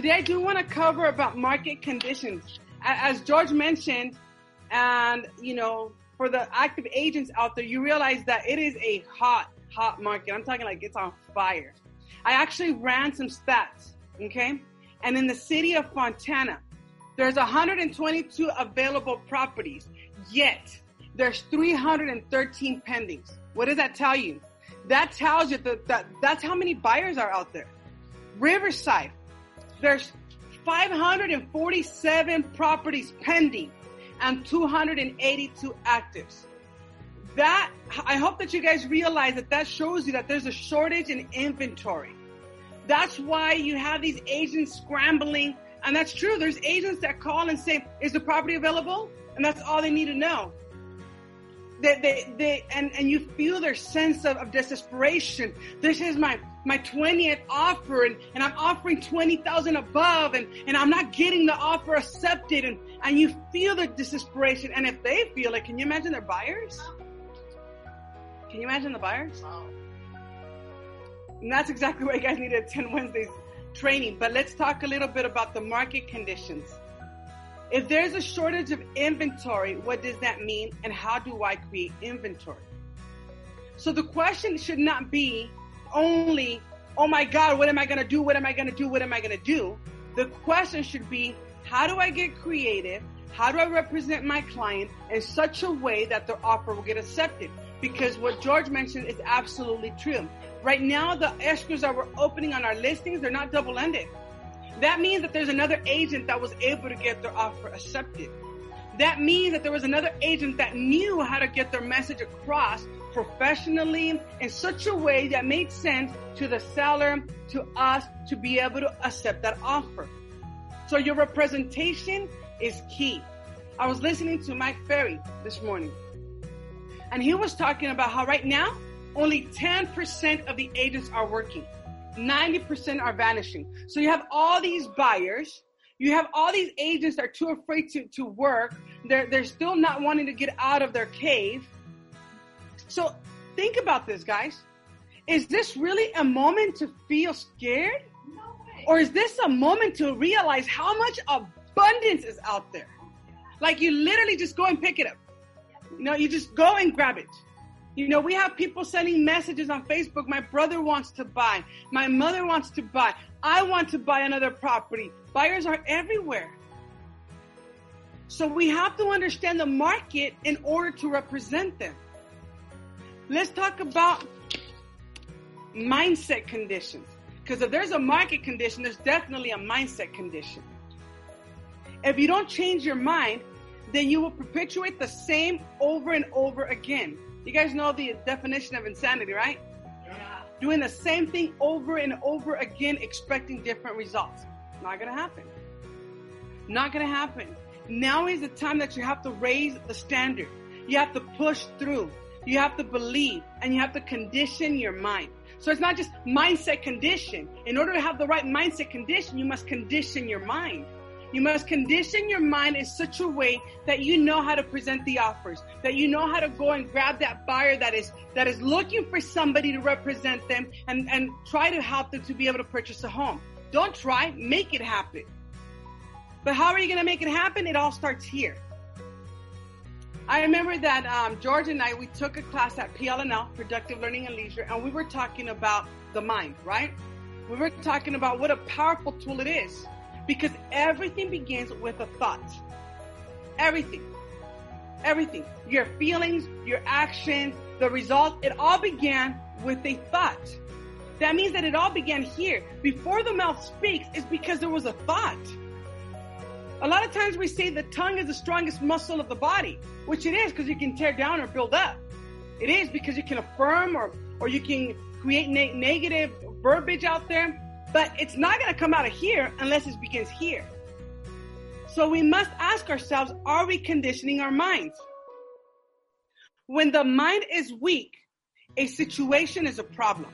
Today, I do want to cover about market conditions. As George mentioned, and you know, for the active agents out there, you realize that it is a hot, hot market. I'm talking like it's on fire. I actually ran some stats, okay? And in the city of Fontana, there's 122 available properties, yet there's 313 pendings. What does that tell you? That tells you that, that that's how many buyers are out there. Riverside, there's 547 properties pending and 282 actives. That, I hope that you guys realize that that shows you that there's a shortage in inventory. That's why you have these agents scrambling. And that's true. There's agents that call and say, is the property available? And that's all they need to know. They, they, they, and, and you feel their sense of, of desperation. This is my, my 20th offer and, and I'm offering 20,000 above and, and I'm not getting the offer accepted and, and you feel the desperation. And if they feel it, can you imagine their buyers? Can you imagine the buyers? And that's exactly why you guys need to attend Wednesday's training. But let's talk a little bit about the market conditions. If there's a shortage of inventory, what does that mean? And how do I create inventory? So the question should not be only, oh my God, what am I going to do? What am I going to do? What am I going to do? The question should be, how do I get creative? How do I represent my client in such a way that their offer will get accepted? Because what George mentioned is absolutely true. Right now, the escrows that we're opening on our listings, they're not double ended. That means that there's another agent that was able to get their offer accepted. That means that there was another agent that knew how to get their message across professionally in such a way that made sense to the seller, to us, to be able to accept that offer. So your representation is key. I was listening to Mike Ferry this morning, and he was talking about how right now only 10% of the agents are working. 90% are vanishing. So you have all these buyers. You have all these agents that are too afraid to, to work. They're, they're still not wanting to get out of their cave. So think about this, guys. Is this really a moment to feel scared? No way. Or is this a moment to realize how much abundance is out there? Like you literally just go and pick it up. You know, you just go and grab it. You know, we have people sending messages on Facebook. My brother wants to buy. My mother wants to buy. I want to buy another property. Buyers are everywhere. So we have to understand the market in order to represent them. Let's talk about mindset conditions. Because if there's a market condition, there's definitely a mindset condition. If you don't change your mind, then you will perpetuate the same over and over again. You guys know the definition of insanity, right? Yeah. Doing the same thing over and over again, expecting different results. Not gonna happen. Not gonna happen. Now is the time that you have to raise the standard. You have to push through. You have to believe and you have to condition your mind. So it's not just mindset condition. In order to have the right mindset condition, you must condition your mind. You must condition your mind in such a way that you know how to present the offers, that you know how to go and grab that buyer that is, that is looking for somebody to represent them and, and try to help them to be able to purchase a home. Don't try, make it happen. But how are you going to make it happen? It all starts here. I remember that um, George and I, we took a class at PLNL, Productive Learning and Leisure, and we were talking about the mind, right? We were talking about what a powerful tool it is because everything begins with a thought. Everything. Everything. Your feelings, your actions, the result, it all began with a thought. That means that it all began here. Before the mouth speaks, it's because there was a thought. A lot of times we say the tongue is the strongest muscle of the body, which it is because you can tear down or build up. It is because you can affirm or, or you can create ne- negative verbiage out there. But it's not going to come out of here unless it begins here. So we must ask ourselves, are we conditioning our minds? When the mind is weak, a situation is a problem.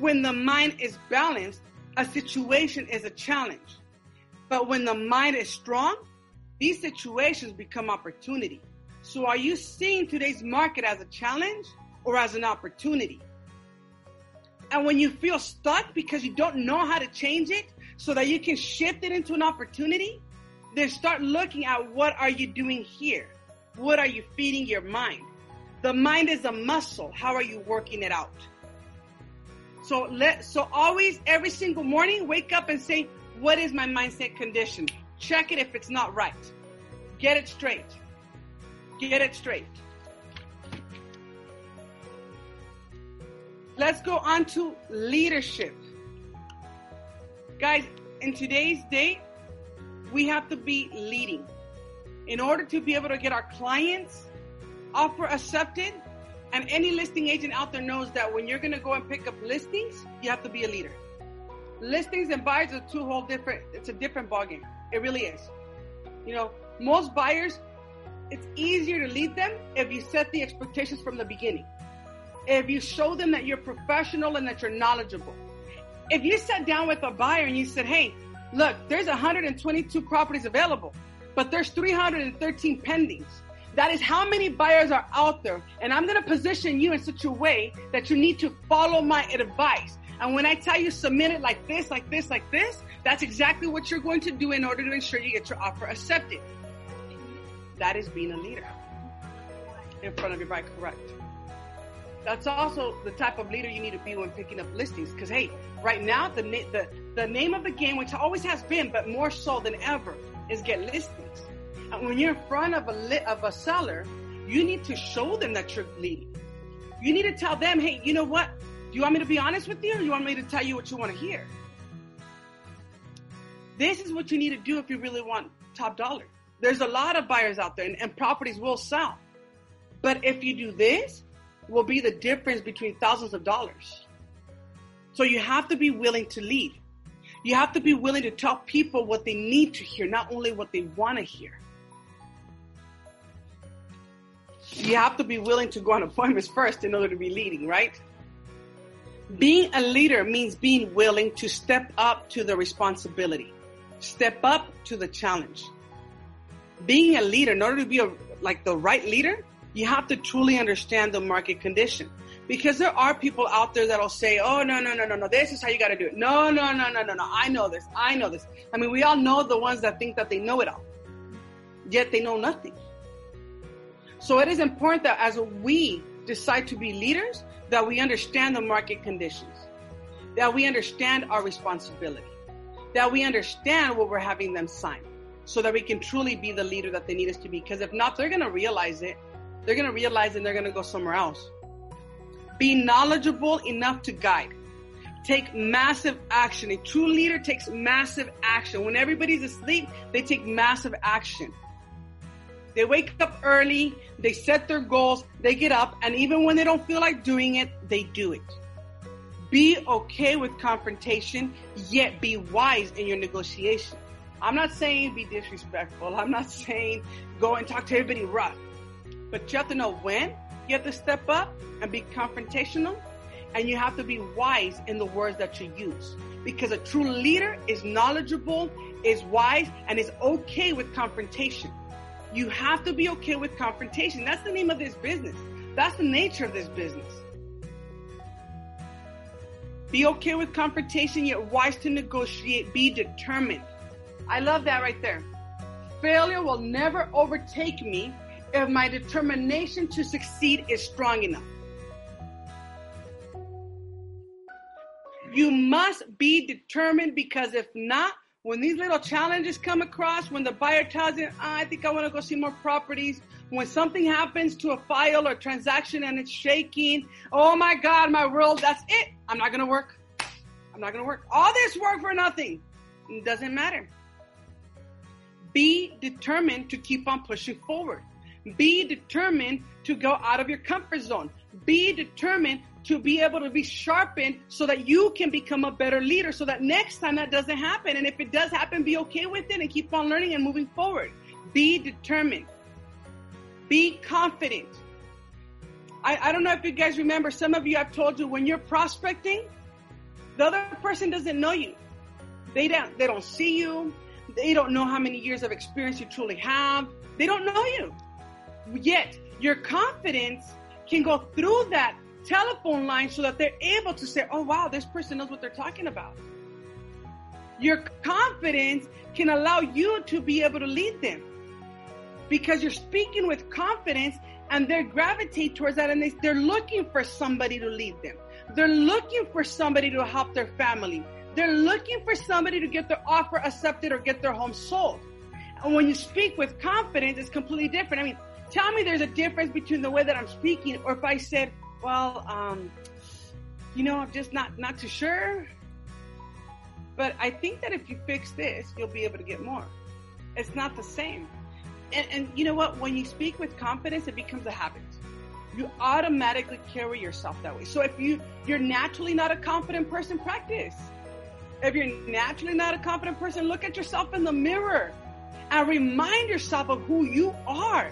When the mind is balanced, a situation is a challenge. But when the mind is strong, these situations become opportunity. So are you seeing today's market as a challenge or as an opportunity? And when you feel stuck because you don't know how to change it, so that you can shift it into an opportunity, then start looking at what are you doing here? What are you feeding your mind? The mind is a muscle. How are you working it out? So let so always every single morning wake up and say, what is my mindset condition? Check it if it's not right. Get it straight. Get it straight. Let's go on to leadership. Guys, in today's day, we have to be leading. In order to be able to get our clients offer accepted, and any listing agent out there knows that when you're going to go and pick up listings, you have to be a leader. Listings and buyers are two whole different, it's a different ballgame. It really is. You know, most buyers, it's easier to lead them if you set the expectations from the beginning. If you show them that you're professional and that you're knowledgeable. If you sat down with a buyer and you said, hey, look, there's 122 properties available, but there's 313 pendings that is how many buyers are out there. And I'm going to position you in such a way that you need to follow my advice. And when I tell you submit it like this, like this, like this, that's exactly what you're going to do in order to ensure you get your offer accepted. That is being a leader in front of your buyer, correct? That's also the type of leader you need to be when picking up listings. Because hey, right now the the the name of the game, which always has been, but more so than ever, is get listings. And when you're in front of a li- of a seller, you need to show them that you're leading. You need to tell them, hey, you know what? Do you want me to be honest with you, or you want me to tell you what you want to hear? This is what you need to do if you really want top dollar. There's a lot of buyers out there, and, and properties will sell. But if you do this, will be the difference between thousands of dollars. So you have to be willing to lead. You have to be willing to tell people what they need to hear, not only what they want to hear. you have to be willing to go on appointments first in order to be leading, right? Being a leader means being willing to step up to the responsibility, step up to the challenge. Being a leader, in order to be a, like the right leader, you have to truly understand the market condition. Because there are people out there that'll say, oh, no, no, no, no, no, this is how you got to do it. No, no, no, no, no, no, I know this. I know this. I mean, we all know the ones that think that they know it all, yet they know nothing. So it is important that as we decide to be leaders, that we understand the market conditions, that we understand our responsibility, that we understand what we're having them sign so that we can truly be the leader that they need us to be. Because if not, they're going to realize it. They're going to realize and they're going to go somewhere else. Be knowledgeable enough to guide. Take massive action. A true leader takes massive action. When everybody's asleep, they take massive action. They wake up early, they set their goals, they get up, and even when they don't feel like doing it, they do it. Be okay with confrontation, yet be wise in your negotiation. I'm not saying be disrespectful. I'm not saying go and talk to everybody rough. But you have to know when you have to step up and be confrontational, and you have to be wise in the words that you use. Because a true leader is knowledgeable, is wise, and is okay with confrontation. You have to be okay with confrontation. That's the name of this business. That's the nature of this business. Be okay with confrontation, yet wise to negotiate. Be determined. I love that right there. Failure will never overtake me if my determination to succeed is strong enough. You must be determined because if not, when these little challenges come across, when the buyer tells you, ah, I think I want to go see more properties, when something happens to a file or transaction and it's shaking, oh my God, my world, that's it. I'm not going to work. I'm not going to work. All this work for nothing. It doesn't matter. Be determined to keep on pushing forward. Be determined to go out of your comfort zone. Be determined to be able to be sharpened so that you can become a better leader so that next time that doesn't happen. And if it does happen, be okay with it and keep on learning and moving forward. Be determined. Be confident. I, I don't know if you guys remember, some of you I've told you when you're prospecting, the other person doesn't know you. They don't they don't see you. They don't know how many years of experience you truly have. They don't know you. Yet your confidence can go through that telephone line so that they're able to say, oh, wow, this person knows what they're talking about. Your confidence can allow you to be able to lead them because you're speaking with confidence and they gravitate towards that and they, they're looking for somebody to lead them. They're looking for somebody to help their family. They're looking for somebody to get their offer accepted or get their home sold. And when you speak with confidence, it's completely different. I mean, tell me there's a difference between the way that I'm speaking or if I said, well, um, you know, I'm just not, not too sure. But I think that if you fix this, you'll be able to get more. It's not the same. And, and you know what? When you speak with confidence, it becomes a habit. You automatically carry yourself that way. So if you, you're naturally not a confident person, practice. If you're naturally not a confident person, look at yourself in the mirror and remind yourself of who you are.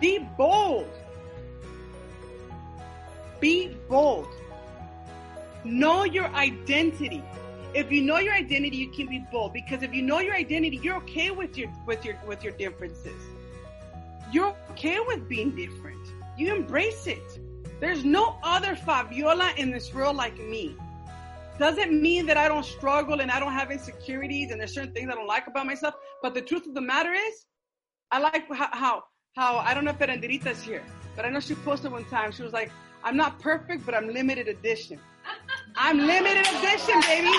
Be bold. Be bold. Know your identity. If you know your identity, you can be bold because if you know your identity, you're okay with your with your with your differences. You're okay with being different. You embrace it. There's no other Fabiola in this world like me. Doesn't mean that I don't struggle and I don't have insecurities and there's certain things I don't like about myself. But the truth of the matter is, I like how how, how I don't know if Eranderita's here, but I know she posted one time. She was like, "I'm not perfect, but I'm limited edition." I'm limited edition, baby.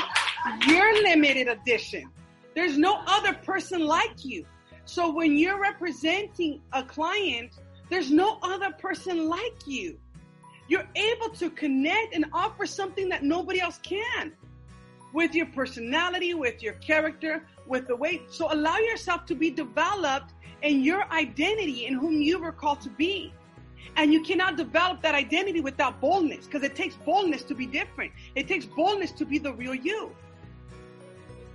You're limited edition. There's no other person like you. So when you're representing a client, there's no other person like you. You're able to connect and offer something that nobody else can with your personality, with your character, with the way. So allow yourself to be developed in your identity in whom you were called to be. And you cannot develop that identity without boldness because it takes boldness to be different. It takes boldness to be the real you.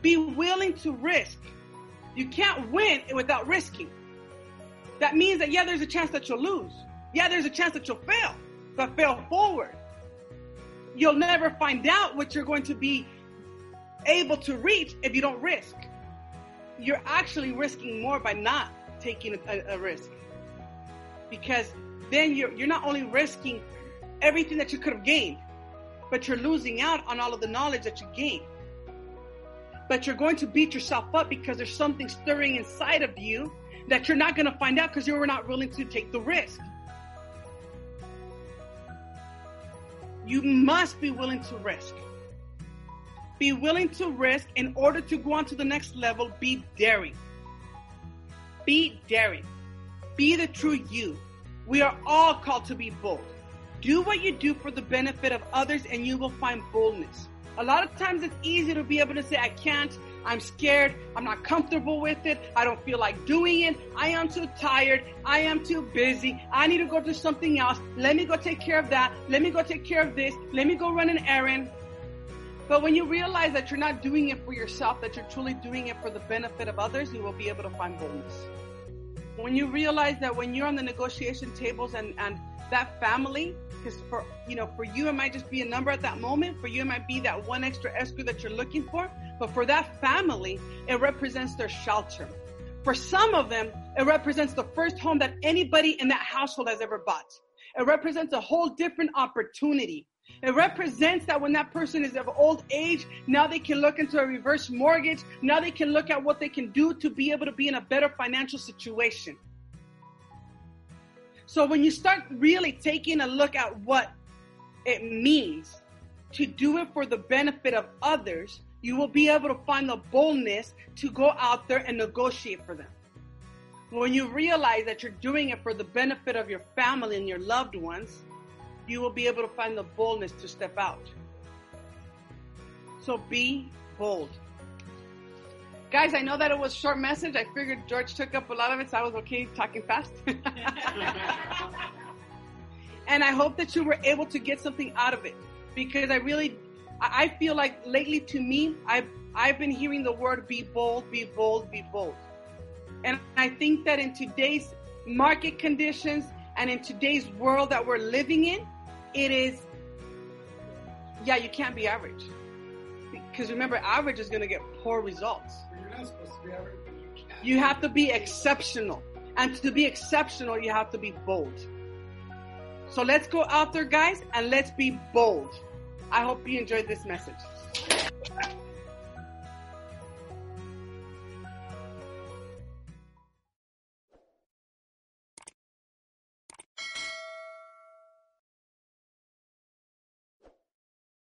Be willing to risk. You can't win without risking. That means that, yeah, there's a chance that you'll lose. Yeah, there's a chance that you'll fail, but fail forward. You'll never find out what you're going to be able to reach if you don't risk. You're actually risking more by not taking a, a risk because then you're, you're not only risking everything that you could have gained, but you're losing out on all of the knowledge that you gained. But you're going to beat yourself up because there's something stirring inside of you that you're not going to find out because you were not willing to take the risk. You must be willing to risk. Be willing to risk in order to go on to the next level. Be daring. Be daring. Be the true you. We are all called to be bold. Do what you do for the benefit of others and you will find boldness. A lot of times it's easy to be able to say, I can't, I'm scared, I'm not comfortable with it, I don't feel like doing it, I am too tired, I am too busy, I need to go do something else, let me go take care of that, let me go take care of this, let me go run an errand. But when you realize that you're not doing it for yourself, that you're truly doing it for the benefit of others, you will be able to find boldness when you realize that when you're on the negotiation tables and, and that family, because for, you know, for you, it might just be a number at that moment. For you, it might be that one extra escrow that you're looking for. But for that family, it represents their shelter. For some of them, it represents the first home that anybody in that household has ever bought. It represents a whole different opportunity. It represents that when that person is of old age, now they can look into a reverse mortgage. Now they can look at what they can do to be able to be in a better financial situation. So when you start really taking a look at what it means to do it for the benefit of others, you will be able to find the boldness to go out there and negotiate for them. When you realize that you're doing it for the benefit of your family and your loved ones, you will be able to find the boldness to step out. So be bold. Guys, I know that it was a short message. I figured George took up a lot of it, so I was okay talking fast. and I hope that you were able to get something out of it because I really, I feel like lately to me, I've, I've been hearing the word be bold, be bold, be bold. And I think that in today's market conditions and in today's world that we're living in, it is, yeah, you can't be average. Because remember, average is going to get poor results. You're not supposed to be average, you You have to be exceptional. And to be exceptional, you have to be bold. So let's go out there, guys, and let's be bold. I hope you enjoyed this message.